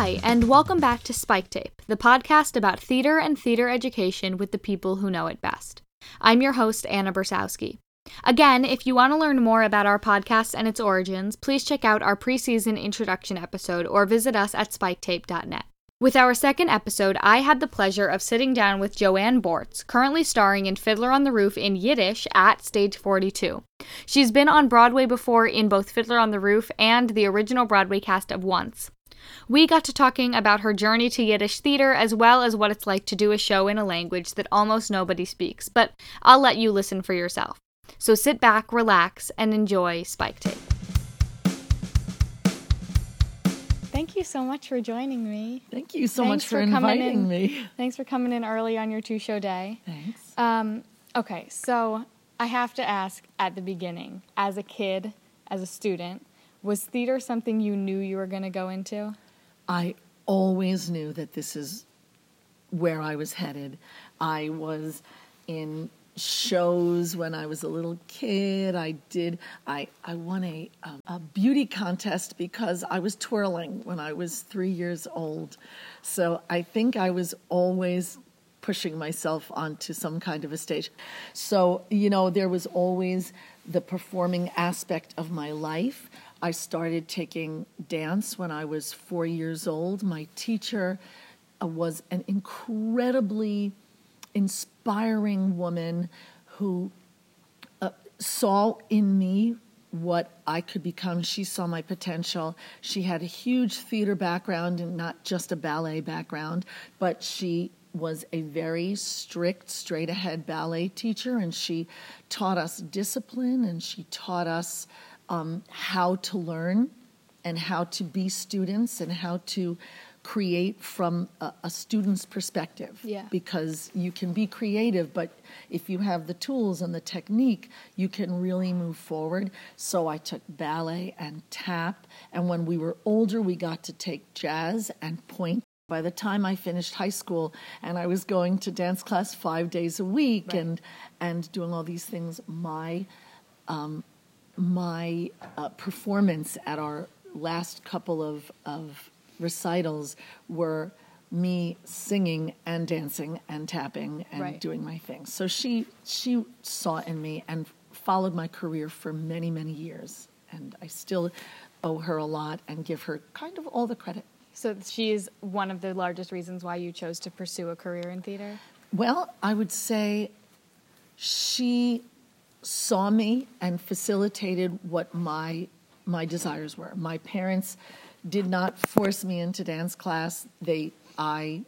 Hi, and welcome back to Spike Tape, the podcast about theater and theater education with the people who know it best. I'm your host, Anna Bersowski. Again, if you want to learn more about our podcast and its origins, please check out our preseason introduction episode or visit us at spiketape.net. With our second episode, I had the pleasure of sitting down with Joanne Bortz, currently starring in Fiddler on the Roof in Yiddish at Stage 42. She's been on Broadway before in both Fiddler on the Roof and the original Broadway cast of Once. We got to talking about her journey to Yiddish theater as well as what it's like to do a show in a language that almost nobody speaks, but I'll let you listen for yourself. So sit back, relax, and enjoy Spike Tape. Thank you so much for joining me. Thank you so Thanks much for, for inviting in. me. Thanks for coming in early on your two show day. Thanks. Um, okay, so I have to ask at the beginning, as a kid, as a student, was theater something you knew you were going to go into? I always knew that this is where I was headed. I was in shows when I was a little kid. I did. I I won a um, a beauty contest because I was twirling when I was three years old. So I think I was always pushing myself onto some kind of a stage. So you know there was always the performing aspect of my life. I started taking dance when I was four years old. My teacher uh, was an incredibly inspiring woman who uh, saw in me what I could become. She saw my potential. She had a huge theater background and not just a ballet background, but she was a very strict, straight ahead ballet teacher, and she taught us discipline and she taught us um, how to learn and how to be students and how to create from a, a student's perspective. Yeah. Because you can be creative, but if you have the tools and the technique, you can really move forward. So I took ballet and tap, and when we were older, we got to take jazz and pointe. By the time I finished high school and I was going to dance class five days a week Right. and and doing all these things, my um, my uh, performance at our last couple of, of recitals were me singing and dancing and tapping and Right. doing my thing. So she she saw in me and followed my career for many many years, and I still owe her a lot and give her kind of all the credit. So she is one of the largest reasons why you chose to pursue a career in theater? Well, I would say she saw me and facilitated what my my desires were. My parents did not force me into dance class. They I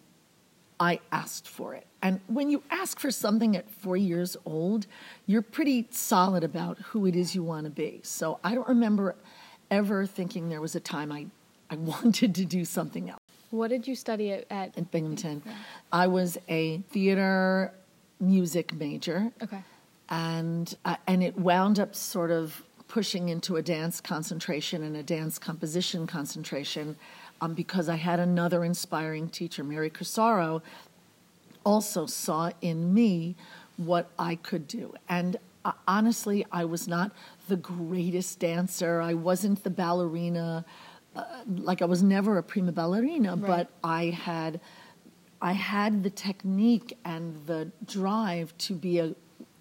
I asked for it. And when you ask for something at 4 years old, you're pretty solid about who it is you want to be. So I don't remember ever thinking there was a time I I wanted to do something else What did you study at? at at Binghamton. I was a theater music major, okay. And uh, and it wound up sort of pushing into a dance concentration and a dance composition concentration, um, because I had another inspiring teacher, Mary Crisaro, also saw in me what I could do. And uh, honestly, I was not the greatest dancer. I wasn't the ballerina. Uh, like I was never a prima ballerina, Right. but I had I had the technique and the drive to be a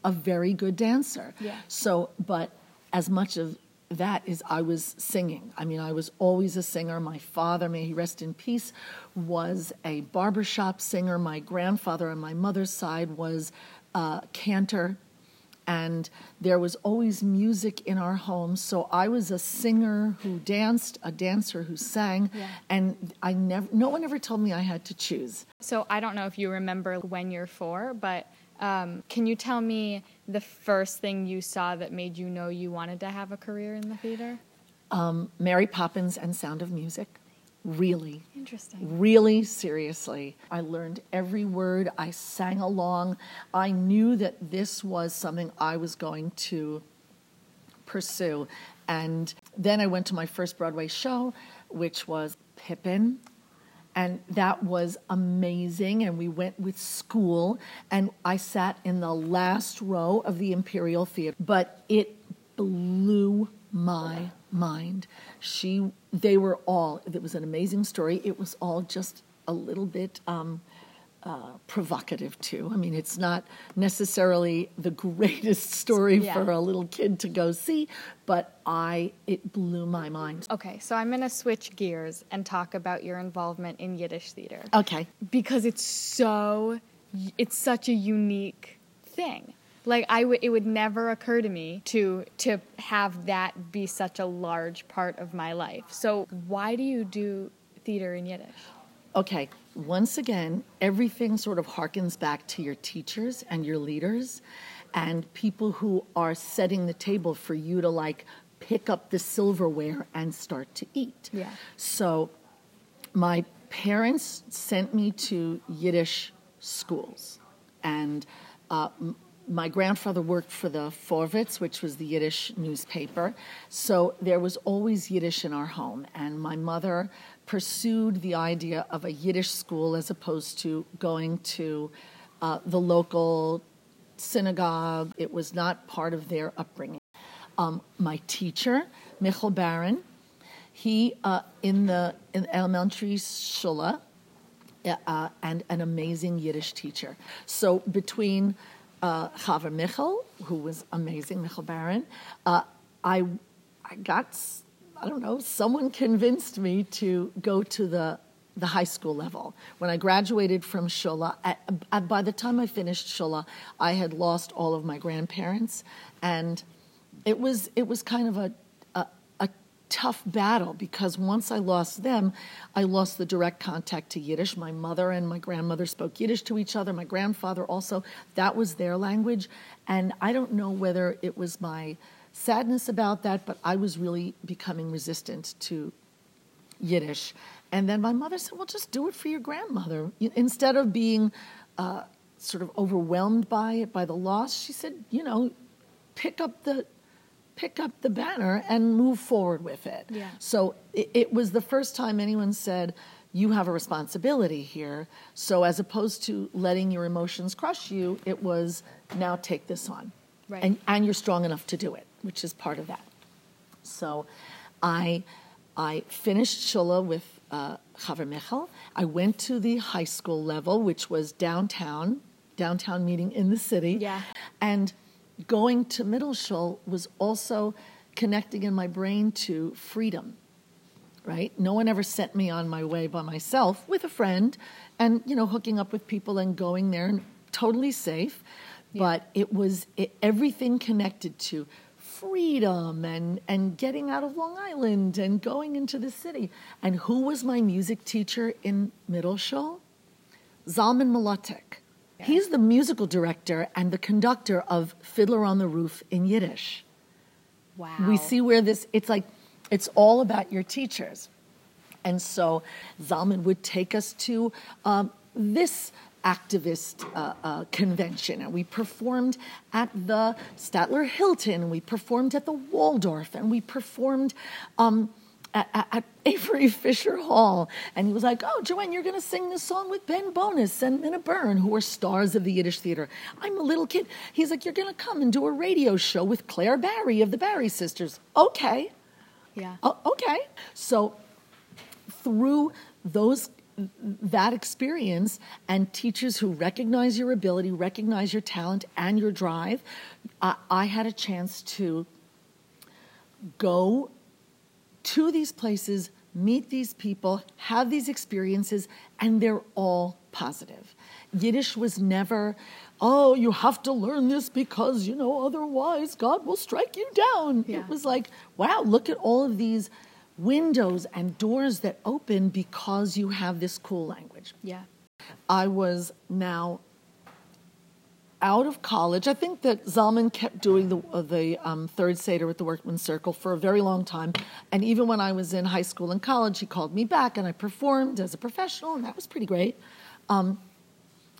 a very good dancer. Yeah. So, but as much of that is I was singing. I mean, I was always a singer. My father, may he rest in peace, was a barbershop singer. My grandfather on my mother's side was a cantor. And there was always music in our home. So I was a singer who danced, a dancer who sang. Yeah. And I never, no one ever told me I had to choose. So I don't know if you remember when you're four, but um, can you tell me the first thing you saw that made you know you wanted to have a career in the theater? Mary Poppins and Sound of Music. Really, Interesting. really seriously. I learned every word. I sang along. I knew that this was something I was going to pursue. And then I went to my first Broadway show, which was Pippin. And that was amazing. And we went with school, and I sat in the last row of the Imperial Theater. But it blew my mind. She, they were all. It was an amazing story. It was all just a little bit um, uh, provocative too. I mean, it's not necessarily the greatest story Yeah. for a little kid to go see, but I it blew my mind. Okay, so I'm going to switch gears and talk about your involvement in Yiddish theater Okay, because it's so it's such a unique thing. Like I would it would never occur to me to to have that be such a large part of my life. So why do you do theater in Yiddish? okay. Once again, everything sort of harkens back to your teachers and your leaders, and people who are setting the table for you to like pick up the silverware and start to eat. Yeah. So my parents sent me to Yiddish schools, and uh, my grandfather worked for the Forverts, which was the Yiddish newspaper. So there was always Yiddish in our home, and my mother pursued the idea of a Yiddish school as opposed to going to uh, the local synagogue. It was not part of their upbringing. Um, my teacher, Michel Baron, he uh, in the in elementary shula, uh, and an amazing Yiddish teacher. So between uh, Chava Michel, who was amazing, Michel Baron, uh, I I got I don't know someone convinced me to go to the the high school level. When I graduated from at, by the time I finished Shula, I had lost all of my grandparents, and it was it was kind of a tough battle because once I lost them, I lost the direct contact to Yiddish. My mother and my grandmother spoke Yiddish to each other. My grandfather also. That was their language, and I don't know whether it was my sadness about that, but I was really becoming resistant to Yiddish. And then my mother said, well, just do it for your grandmother. Instead of being uh, sort of overwhelmed by it, by the loss, she said, you know, pick up the pick up the banner and move forward with it. Yeah. So it, it was the first time anyone said, you have a responsibility here. So as opposed to letting your emotions crush you, it was now take this on. Right. And, and you're strong enough to do it, which is part of that. So I, I finished Shula with uh, Chaver Michel. I went to the high school level, which was downtown, downtown meeting in the city. Yeah. And going to middle shul was also connecting in my brain to freedom right? No one ever sent me on my way by myself with a friend and you know hooking up with people and going there and totally safe. But it was it, everything connected to freedom and and getting out of long island and going into the city. And who was my music teacher in middle shul zalman mlotek he's the musical director and the conductor of fiddler on the roof in yiddish. Wow. we see where this it's like it's all about your teachers. And so zalman would take us to um, this activist uh, uh, convention. And we performed at the statler hilton. We performed at the waldorf. And we performed um, at, at, at Avery Fisher Hall. And he was like, Oh, Joanne, you're going to sing this song with Ben Bonus and Mina Bern, who are stars of the Yiddish theater. I'm a little kid. He's like, You're going to come and do a radio show with Claire Barry of the Barry Sisters. Okay. Yeah. Oh, okay. So through those that experience and teachers who recognize your ability, recognize your talent and your drive, I, I had a chance to go to these places, meet these people, have these experiences, and they're all positive. Yiddish was never, oh, you have to learn this because, you know, otherwise God will strike you down. Yeah. It was like, wow, look at all of these windows and doors that open because you have this cool language. Yeah. I was now out of college. I think that Zalman kept doing the uh, the um, third seder at the Workmen's Circle for a very long time, and even when I was in high school and college, he called me back, and I performed as a professional, and that was pretty great. Um,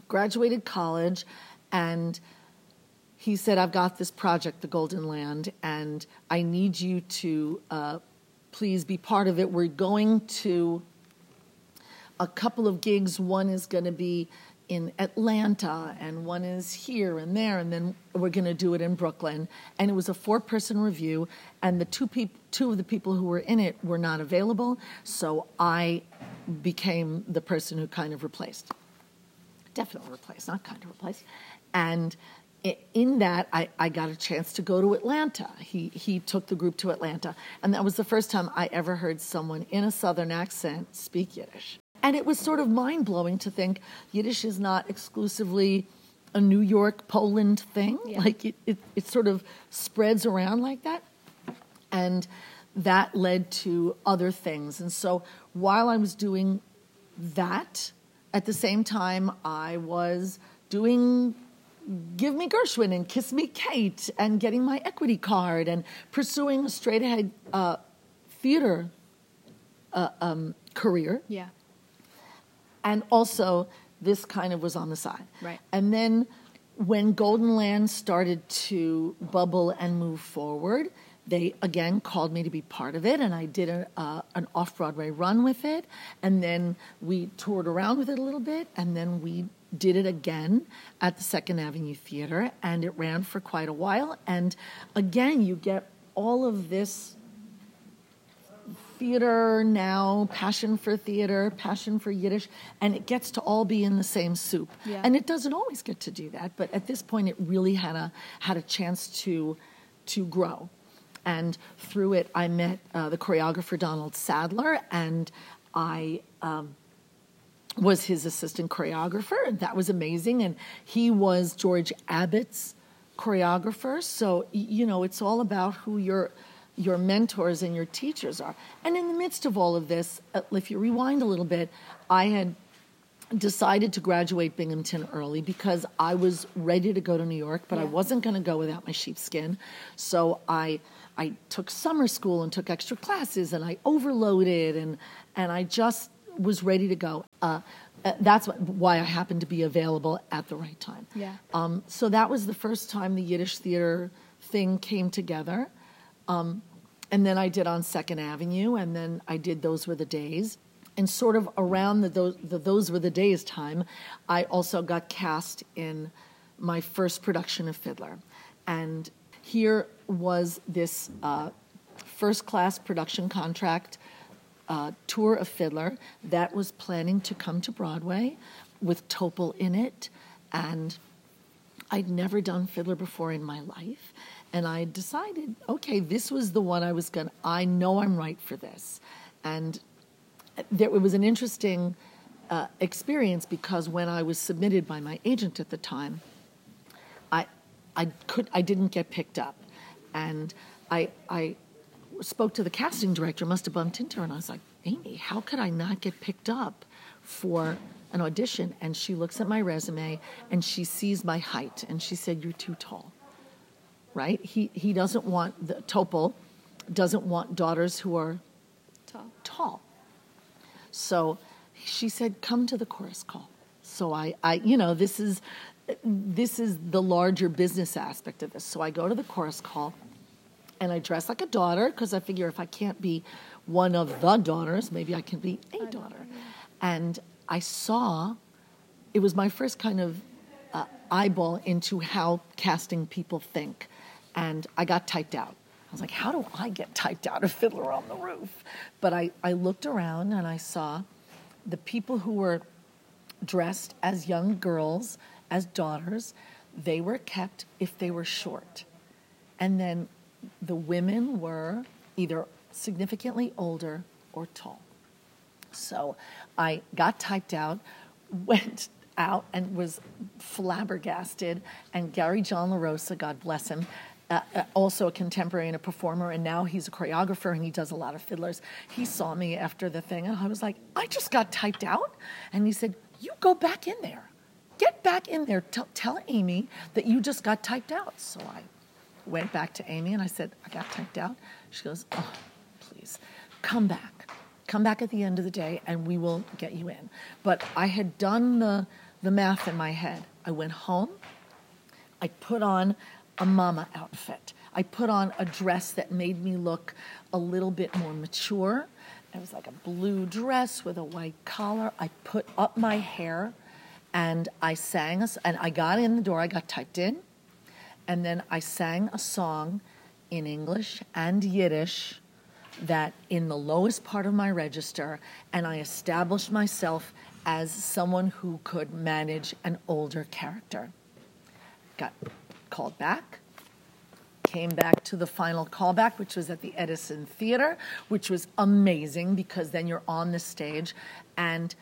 graduated college, and he said, "I've got this project, the Golden Land, and I need you to uh, please be part of it. We're going to." a couple of gigs. One is going to be in Atlanta, and one is here and there, and then we're going to do it in Brooklyn. And it was a four-person revue, and the two peop- two of the people who were in it were not available, so I became the person who kind of replaced. Definitely replaced, not kind of replaced. And in that, I, I got a chance to go to Atlanta. He, he took the group to Atlanta. And that was the first time I ever heard someone in a Southern accent speak Yiddish. And it was sort of mind blowing to think Yiddish is not exclusively a New York, Poland thing. Like it, it, it sort of spreads around like that. And that led to other things. And so while I was doing that, at the same time, I was doing Give Me Gershwin and Kiss Me Kate and getting my equity card and pursuing a straight ahead uh, theater uh, um, career. Yeah. And also, this kind of was on the side. Right. And then when Golden Land started to bubble and move forward, they again called me to be part of it, and I did a, uh, an off Broadway run with it. And then we toured around with it a little bit, and then we did it again at the Second Avenue Theater, and it ran for quite a while. And again, you get all of this theater now, passion for theater, passion for Yiddish, and it gets to all be in the same soup. Yeah. And it doesn't always get to do that, but at this point, it really had a had a chance to to grow. And through it, I met uh, the choreographer Donald Saddler, and I. Um, was his assistant choreographer, and that was amazing. And he was George Abbott's choreographer. So you know, it's all about who your your mentors and your teachers are. And in the midst of all of this, uh, if you rewind a little bit, I had decided to graduate Binghamton early because I was ready to go to New York, but I wasn't going to go without my sheepskin. So I I took summer school and took extra classes and I overloaded and and I just was ready to go. Uh, uh, that's why I happened to be available at the right time. Yeah. Um, so that was the first time the Yiddish theater thing came together. Um, and then I did on Second Avenue, and then I did Those Were the Days. And sort of around the Those, the those Were the Days time, I also got cast in my first production of Fiddler. And here was this uh, first class production contract uh, tour of Fiddler that was planning to come to Broadway with Topol in it. And I'd never done Fiddler before in my life. And I decided, okay, this was the one I was going to, I know I'm right for this. And there, it was an interesting uh, experience because when I was submitted by my agent at the time, I, I could, I didn't get picked up, and I, I spoke to the casting director. Must have bumped into her, and I was like, Amy, how could I not get picked up for an audition? And she looks at my resume, and she sees my height, and she said, "You're too tall." Right? He he doesn't want the Topol doesn't want daughters who are Tall. tall. So she said, "Come to the chorus call." So I, I, you know, this is this is the larger business aspect of this. So I go to the chorus call, and I dress like a daughter because I figure if I can't be one of the daughters, maybe I can be a daughter. And I saw, it was my first kind of uh, eyeball into how casting people think, and I got typed out. I was like, how do I get typed out of Fiddler on the Roof? But I, I looked around and I saw the people who were dressed as young girls, as daughters, they were kept if they were short. And then the women were either significantly older or tall. So I got typed out, went out and was flabbergasted. And Gary John LaRosa, God bless him, uh, also a contemporary and a performer, and now he's a choreographer and he does a lot of fiddlers. He saw me after the thing, and I was like, I just got typed out. And he said, You go back in there. Get back in there. Tell, tell Amy that you just got typed out. So I went back to Amy and I said, I got typed out. She goes, Oh, please, come back. Come back at the end of the day and we will get you in. But I had done the, the math in my head. I went home. I put on a mama outfit. I put on a dress that made me look a little bit more mature. It was like a blue dress with a white collar. I put up my hair and I sang, and I got in the door, I got typed in, and then I sang a song in English and Yiddish that in the lowest part of my register, and I established myself as someone who could manage an older character. Got called back, came back to the final callback, which was at the Edison Theater, which was amazing because then you're on the stage. And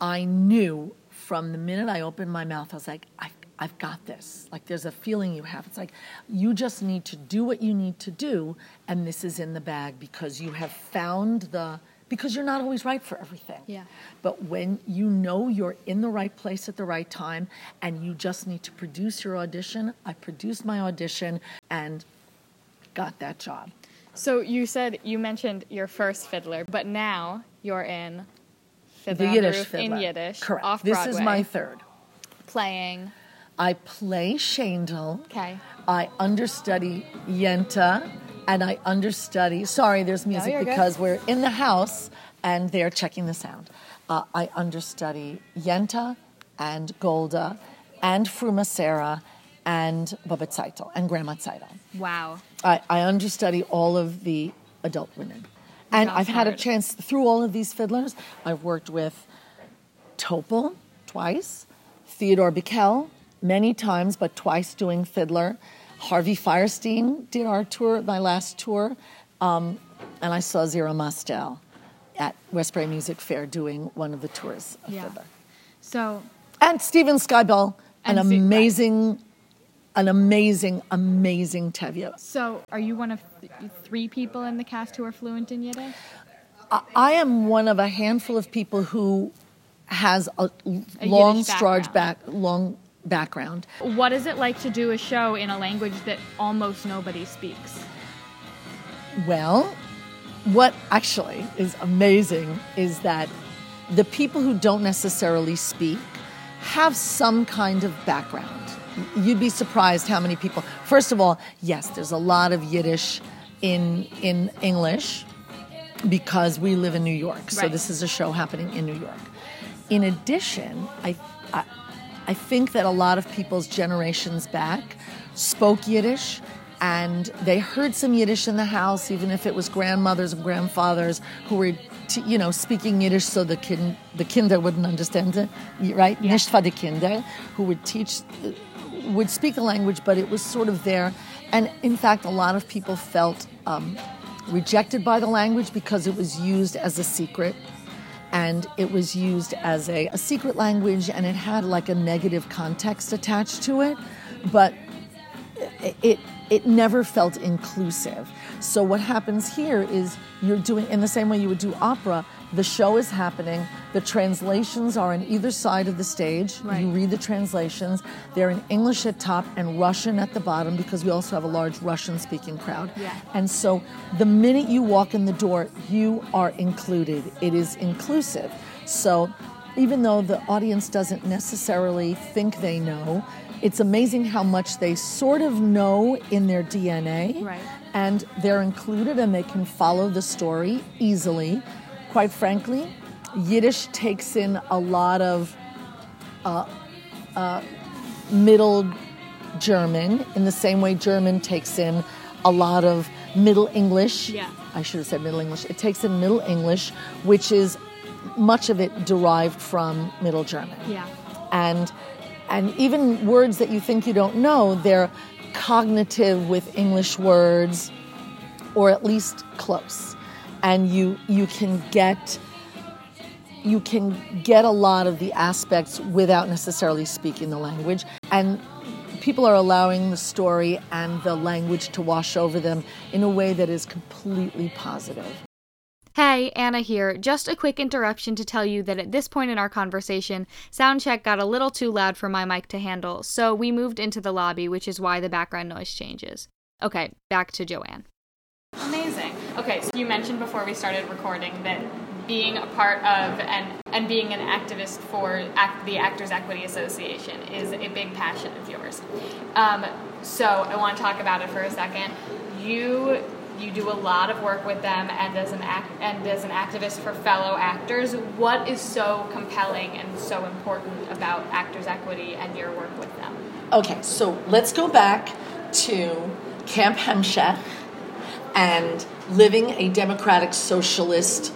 I knew from the minute I opened my mouth, I was like, I, I've got this. Like there's a feeling you have. It's like you just need to do what you need to do, and this is in the bag because you have found the because you're not always right for everything. Yeah. But when you know you're in the right place at the right time and you just need to produce your audition, I produced my audition and got that job. So you said you mentioned your first fiddler, but now you're in Fiddler The Yiddish Roof fiddler. in Yiddish, Correct. off this Broadway, is my third. playing. I play Shandel. Okay. I understudy Yenta and I understudy. Sorry, there's music good. because we're in the house and they're checking the sound. Uh, I understudy Yenta and Golda and Fruma Sarah and Baba Zeitel and Grandma Zeitel. Wow. I, I understudy all of the adult women. And That's I've had a chance through all of these fiddlers. I've worked with Topol twice, Theodore Bikel many times, but twice doing fiddler. Harvey Fierstein did our tour, my last tour. Um, and I saw Zero Mostel at Westbury Music Fair doing one of the tours of Yeah. fiddler. So And Steven Skybell, an And Steve- right. amazing, an amazing, amazing Tevye. So, are you one of th- three people in the cast who are fluent in Yiddish? I am one of a handful of people who has a, A long, strage back, long background. What is it like to do a show in a language that almost nobody speaks? Well, what actually is amazing is that the people who don't necessarily speak have some kind of background. You'd be surprised how many people. First of all, yes, there's a lot of Yiddish in in English because we live in New York. So Right. this is a show happening in New York. In addition, I, I I think that a lot of people's generations back spoke Yiddish and they heard some Yiddish in the house, even if it was grandmothers and grandfathers who were, t- you know, speaking Yiddish so the kin- the kinder wouldn't understand it, right? Yeah. Nicht für die Kinder, who would teach, would speak the language, but it was sort of there. And in fact, a lot of people felt um, rejected by the language because it was used as a secret and it was used as a, a secret language and it had like a negative context attached to it but it, it it never felt inclusive. So what happens here is you're doing in the same way you would do opera the show is happening the translations are on either side of the stage Right. you read the translations they're in english at top and russian at the bottom because we also have a large russian speaking crowd Yeah. and so the minute you walk in the door, you are included. It is inclusive. So even though the audience doesn't necessarily think they know, it's amazing how much they sort of know in their DNA. Right. And they're included and they can follow the story easily. Quite frankly, Yiddish takes in a lot of uh, uh, Middle German in the same way German takes in a lot of Middle English. Yeah. I should have said Middle English. It takes in Middle English, which is much of it derived from Middle German. Yeah. And and even words that you think you don't know, they're cognitive with English words or at least close. And you you can get you can get a lot of the aspects without necessarily speaking the language. And people are allowing the story and the language to wash over them in a way that is completely positive. Hey, Anna here. Just a quick interruption to tell you that at this point in our conversation, soundcheck got a little too loud for my mic to handle, so we moved into the lobby, which is why the background noise changes. Okay, back to Joanne. Amazing. Okay, so you mentioned before we started recording that being a part of and and being an activist for act, the Actors Equity Association is a big passion of yours. Um, so I want to talk about it for a second. You you do a lot of work with them and as an act and as an activist for fellow actors what is so compelling and so important about actors equity and your work with them okay so let's go back to camp hemshech and living a democratic socialist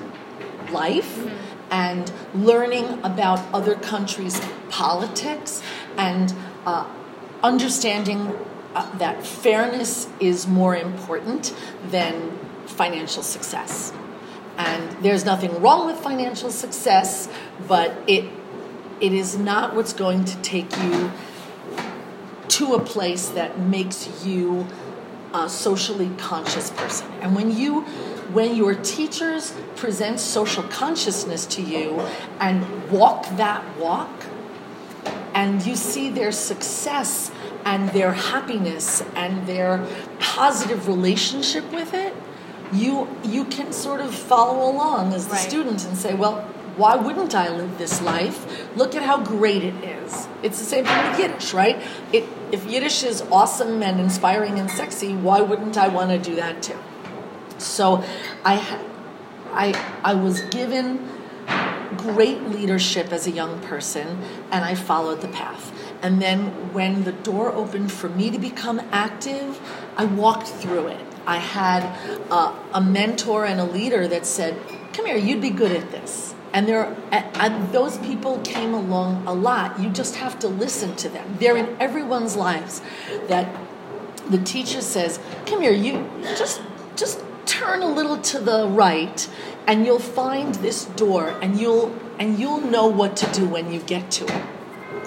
life mm-hmm. and learning about other countries politics and uh, understanding uh, that fairness is more important than financial success. And there's nothing wrong with financial success, but it it is not what's going to take you to a place that makes you a socially conscious person. And when you when your teachers present social consciousness to you and walk that walk and you see their success and their happiness and their positive relationship with it, you you can sort of follow along as the right. student and say, well, why wouldn't I live this life? Look at how great it is. It's the same thing with Yiddish, right? It, if Yiddish is awesome and inspiring and sexy, why wouldn't I want to do that too? So, I, I, I was given great leadership as a young person, and I followed the path. And then when the door opened for me to become active, I walked through it. I had uh, a mentor and a leader that said, Come here, you'd be good at this. And there, and those people came along a lot. You just have to listen to them. They're in everyone's lives. That the teacher says, "Come here, you just just turn a little to the right, and you'll find this door, and you'll and you'll know what to do when you get to it."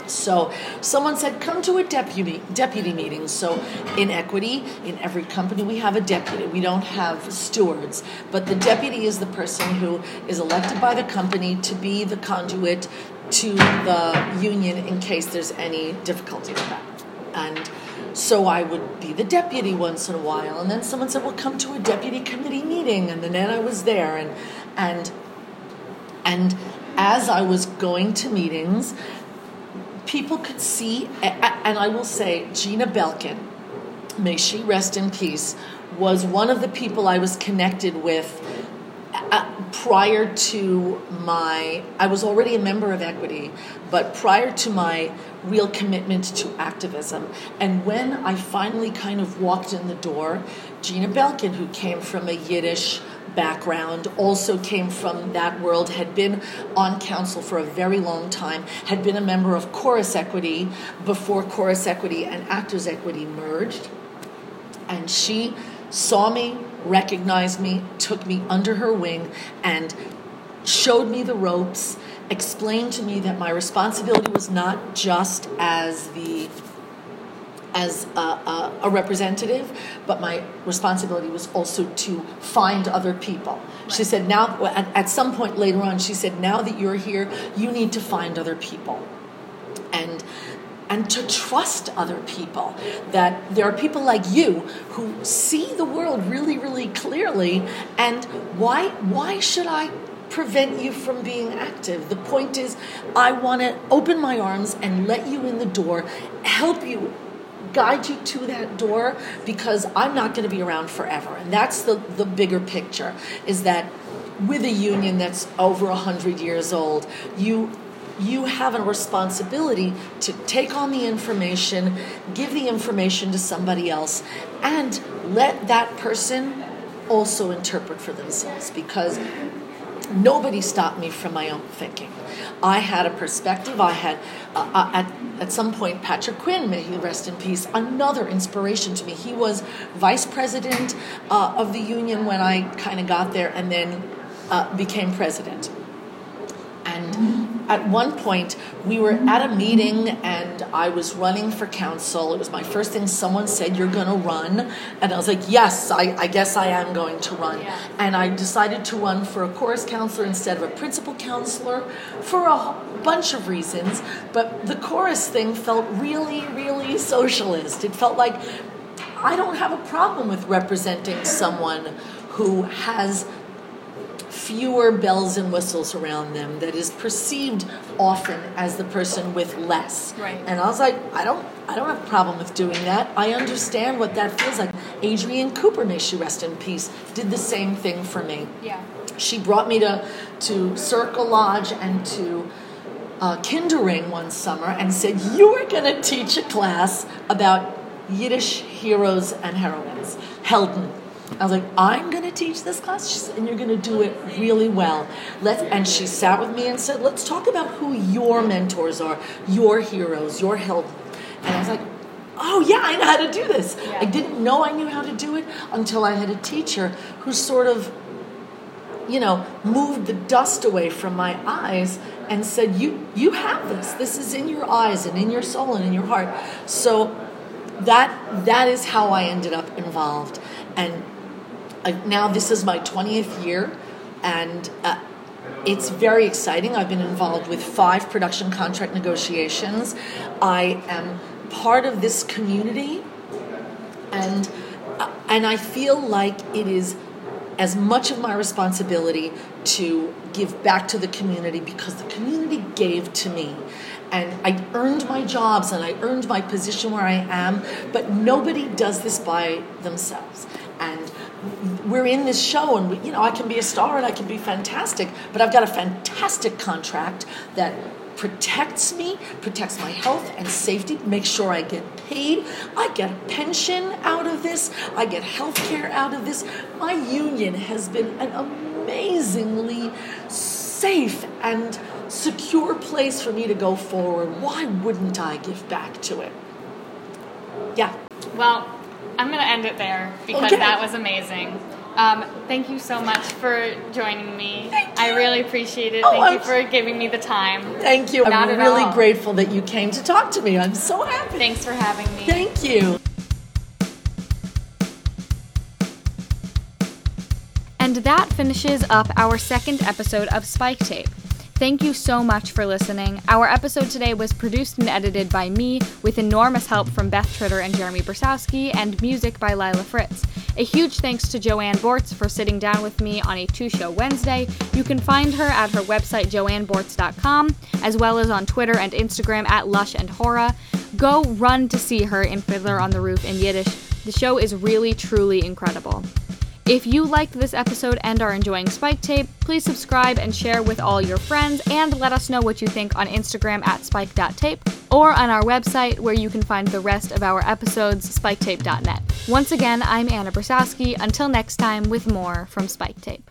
So someone said, come to a deputy deputy meeting. So in equity, in every company, we have a deputy. We don't have stewards, but the deputy is the person who is elected by the company to be the conduit to the union in case there's any difficulty with that. And so I would be the deputy once in a while, and then someone said, "Well, come to a deputy committee meeting," and then I was there, and and and as I was going to meetings, people could see, and I will say, Gina Belkin, may she rest in peace, was one of the people I was connected with uh, prior to my i was already a member of equity but prior to my real commitment to activism and when i finally kind of walked in the door gina belkin who came from a yiddish background, also came from that world, had been on council for a very long time, had been a member of Chorus Equity before Chorus Equity and Actors Equity merged. And she saw me, recognized me, took me under her wing, and showed me the ropes, explained to me that my responsibility was not just as the as a, a, a, representative, but my responsibility was also to find other people. Right. She said, now, at, at some point later on, she said, now that you're here, you need to find other people. And and to trust other people. That there are people like you who see the world really, really clearly. And why why should I prevent you from being active? The point is, I want to open my arms and let you in the door, help you guide you to that door because I'm not going to be around forever. And that's the, the bigger picture is that with a union that's over 100 years old, you you have a responsibility to take on the information, give the information to somebody else, and let that person also interpret for themselves because nobody stopped me from my own thinking. I had a perspective. I had, uh, uh, at, at some point, Patrick Quinn, may he rest in peace, another inspiration to me. He was vice president uh, of the union when I kind of got there and then uh, became president. And at one point we were at a meeting and I was running for council. It was my first thing. Someone said, You're going to run. And I was like, Yes, I, I guess I am going to run. Yeah. And I decided to run for a chorus counselor instead of a principal counselor for a bunch of reasons. But the chorus thing felt really, really socialist. It felt like I don't have a problem with representing someone who has fewer bells and whistles around them, that is perceived often as the person with less. Right. And I was like, I don't, I don't have a problem with doing that. I understand what that feels like. Adrienne Cooper, may she rest in peace, did the same thing for me. Yeah. She brought me to to Circle Lodge and to uh, Kinder Ring one summer and said, "You are going to teach a class about Yiddish heroes and heroines, Helden." I was like, "I'm going to teach this class," said, "and you're going to do it really well." Let's. And she sat with me and said, "Let's talk about who your mentors are, your heroes, your help. And I was like, oh yeah, I know how to do this. Yeah. I didn't know I knew how to do it until I had a teacher who sort of, you know, moved the dust away from my eyes and said, "You you have this. This is in your eyes and in your soul and in your heart." So that that is how I ended up involved, and I, now this is my twentieth year, and. Uh, it's very exciting. I've been involved with five production contract negotiations. I am part of this community, and uh, and I feel like it is as much of my responsibility to give back to the community because the community gave to me. And I earned my jobs and I earned my position where I am, but nobody does this by themselves. And we're in this show and we, you know i can be a star and i can be fantastic but i've got a fantastic contract that protects me protects my health and safety makes sure i get paid i get a pension out of this i get health care out of this my union has been an amazingly safe and secure place for me to go forward why wouldn't i give back to it yeah Well, I'm going to end it there because Okay. that was amazing. Um, thank you so much for joining me. Thank I really appreciate it. Oh, thank I'm- you for giving me the time. Thank you. Not I'm at really all. grateful that you came to talk to me. I'm so happy. Thanks for having me. Thank you. And that finishes up our second episode of Spike Tape. Thank you so much for listening. Our episode today was produced and edited by me, with enormous help from Beth Tritter and Jeremy Bersowski, and music by Lila Fritz. A huge thanks to Joanne Bortz for sitting down with me on a two show Wednesday. You can find her at her website, joannebortz.com, as well as on Twitter and Instagram at Lush and Hora. Go run to see her in Fiddler on the Roof in Yiddish. The show is really, truly incredible. If you liked this episode and are enjoying Spike Tape, please subscribe and share with all your friends and let us know what you think on Instagram at spike.tape or on our website where you can find the rest of our episodes, spiketape.net. Once again, I'm Anna Bersowski. Until next time, with more from Spike Tape.